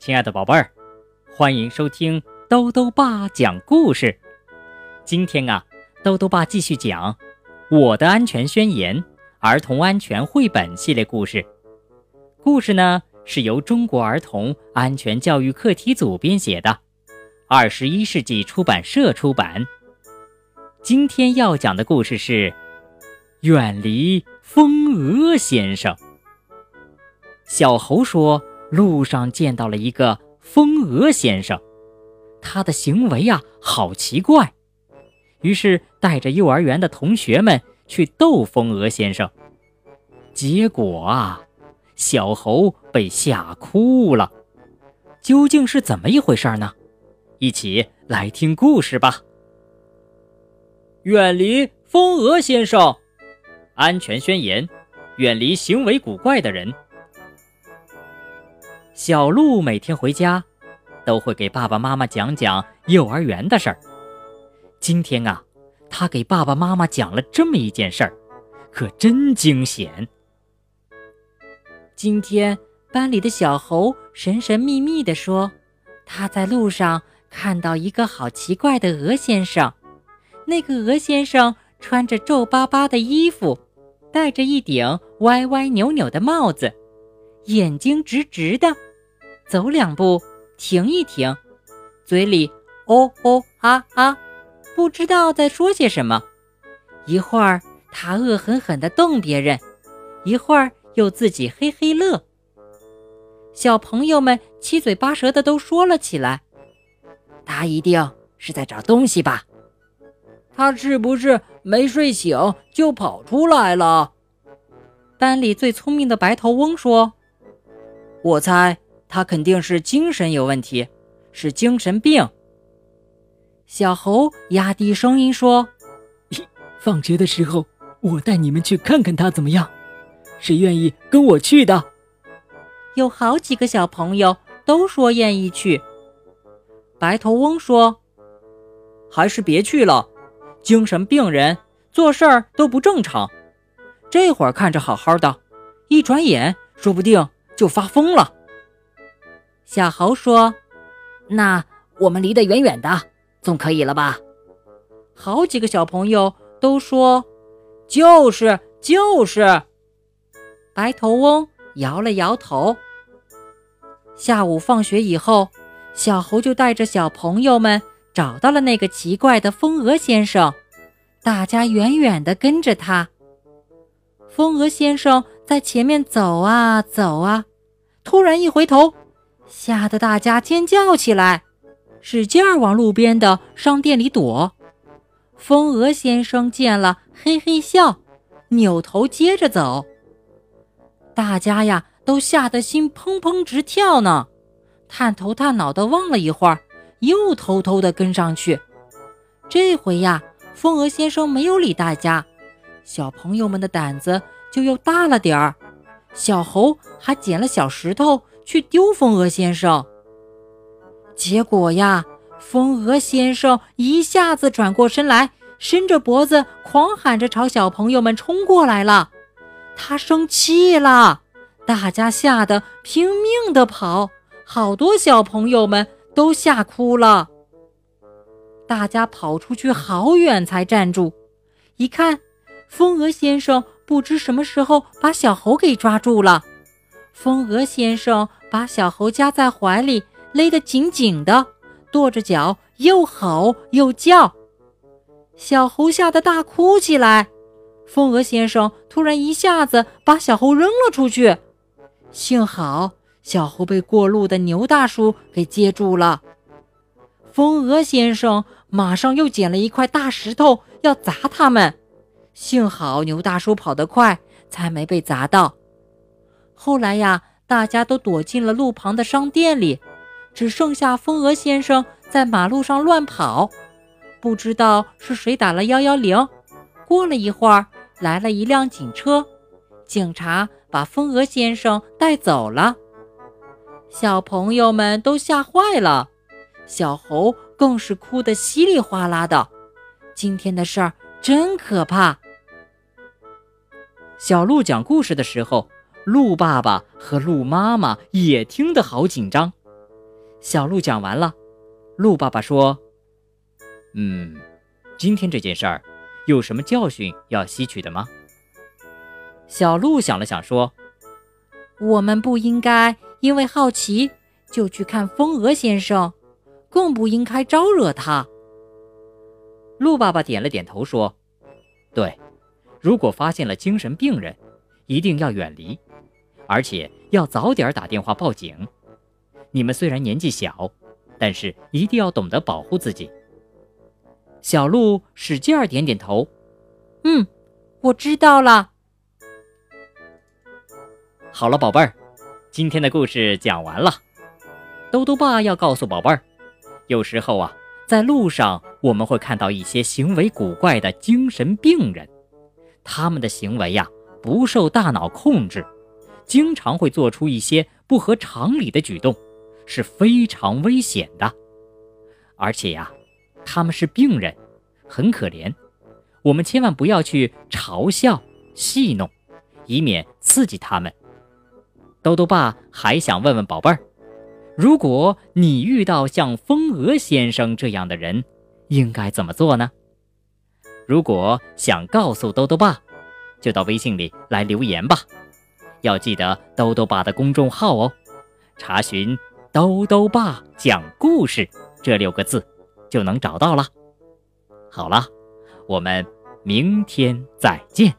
亲爱的宝贝儿，欢迎收听兜兜爸讲故事。今天啊，兜兜爸继续讲《我的安全宣言》儿童安全绘本系列故事。故事呢是由中国儿童安全教育课题组编写的，二十一世纪出版社出版。今天要讲的故事是《远离风鹅先生》。小猴说。路上见到了一个风鹅先生，他的行为啊好奇怪，于是带着幼儿园的同学们去逗风鹅先生。结果啊，小猴被吓哭了。究竟是怎么一回事呢？一起来听故事吧。远离风鹅先生，安全宣言：远离行为古怪的人。小鹿每天回家，都会给爸爸妈妈讲讲幼儿园的事儿。今天啊，他给爸爸妈妈讲了这么一件事儿，可真惊险。今天班里的小猴神神秘秘地说，他在路上看到一个好奇怪的鹅先生。那个鹅先生穿着皱巴巴的衣服，戴着一顶歪歪扭扭的帽子，眼睛直直的。走两步，停一停，嘴里哦哦啊啊，不知道在说些什么。一会儿他恶狠狠地瞪别人，一会儿又自己嘿嘿乐。小朋友们七嘴八舌的都说了起来：“他一定是在找东西吧？他是不是没睡醒就跑出来了？”班里最聪明的白头翁说：“我猜。”他肯定是精神有问题，是精神病。小猴压低声音说：“放学的时候，我带你们去看看他怎么样？谁愿意跟我去的？”有好几个小朋友都说愿意去。白头翁说：“还是别去了，精神病人做事儿都不正常。这会儿看着好好的，一转眼说不定就发疯了。”小猴说：“那我们离得远远的，总可以了吧？”好几个小朋友都说：“就是就是。”白头翁摇了摇头。下午放学以后，小猴就带着小朋友们找到了那个奇怪的风鹅先生，大家远远地跟着他。风鹅先生在前面走啊走啊，突然一回头。吓得大家尖叫起来，使劲儿往路边的商店里躲。风鹅先生见了，嘿嘿笑，扭头接着走。大家呀，都吓得心砰砰直跳呢，探头探脑的望了一会儿，又偷偷的跟上去。这回呀，风鹅先生没有理大家，小朋友们的胆子就又大了点儿。小猴还捡了小石头。去丢风鹅先生，结果呀，风鹅先生一下子转过身来，伸着脖子狂喊着朝小朋友们冲过来了。他生气了，大家吓得拼命的跑，好多小朋友们都吓哭了。大家跑出去好远才站住，一看，风鹅先生不知什么时候把小猴给抓住了。风鹅先生把小猴夹在怀里，勒得紧紧的，跺着脚，又吼又叫。小猴吓得大哭起来。风鹅先生突然一下子把小猴扔了出去，幸好小猴被过路的牛大叔给接住了。风鹅先生马上又捡了一块大石头要砸他们，幸好牛大叔跑得快，才没被砸到。后来呀，大家都躲进了路旁的商店里，只剩下风鹅先生在马路上乱跑。不知道是谁打了幺幺零。过了一会儿，来了一辆警车，警察把风鹅先生带走了。小朋友们都吓坏了，小猴更是哭得稀里哗啦的。今天的事儿真可怕。小鹿讲故事的时候。鹿爸爸和鹿妈妈也听得好紧张，小鹿讲完了，鹿爸爸说：“嗯，今天这件事儿有什么教训要吸取的吗？”小鹿想了想说：“我们不应该因为好奇就去看风鹅先生，更不应该招惹他。”鹿爸爸点了点头说：“对，如果发现了精神病人，一定要远离，而且要早点打电话报警。”你们虽然年纪小，但是一定要懂得保护自己。小鹿使劲儿点点头，嗯，我知道了。好了，宝贝儿，今天的故事讲完了。兜兜爸要告诉宝贝儿，有时候啊，在路上我们会看到一些行为古怪的精神病人，他们的行为呀不受大脑控制，经常会做出一些不合常理的举动。是非常危险的，而且呀，他们是病人，很可怜。我们千万不要去嘲笑、戏弄，以免刺激他们。兜兜爸还想问问宝贝儿，如果你遇到像风鹅先生这样的人，应该怎么做呢？如果想告诉兜兜爸，就到微信里来留言吧。要记得兜兜爸的公众号哦，查询。兜兜爸讲故事这六个字就能找到了。好了，我们明天再见。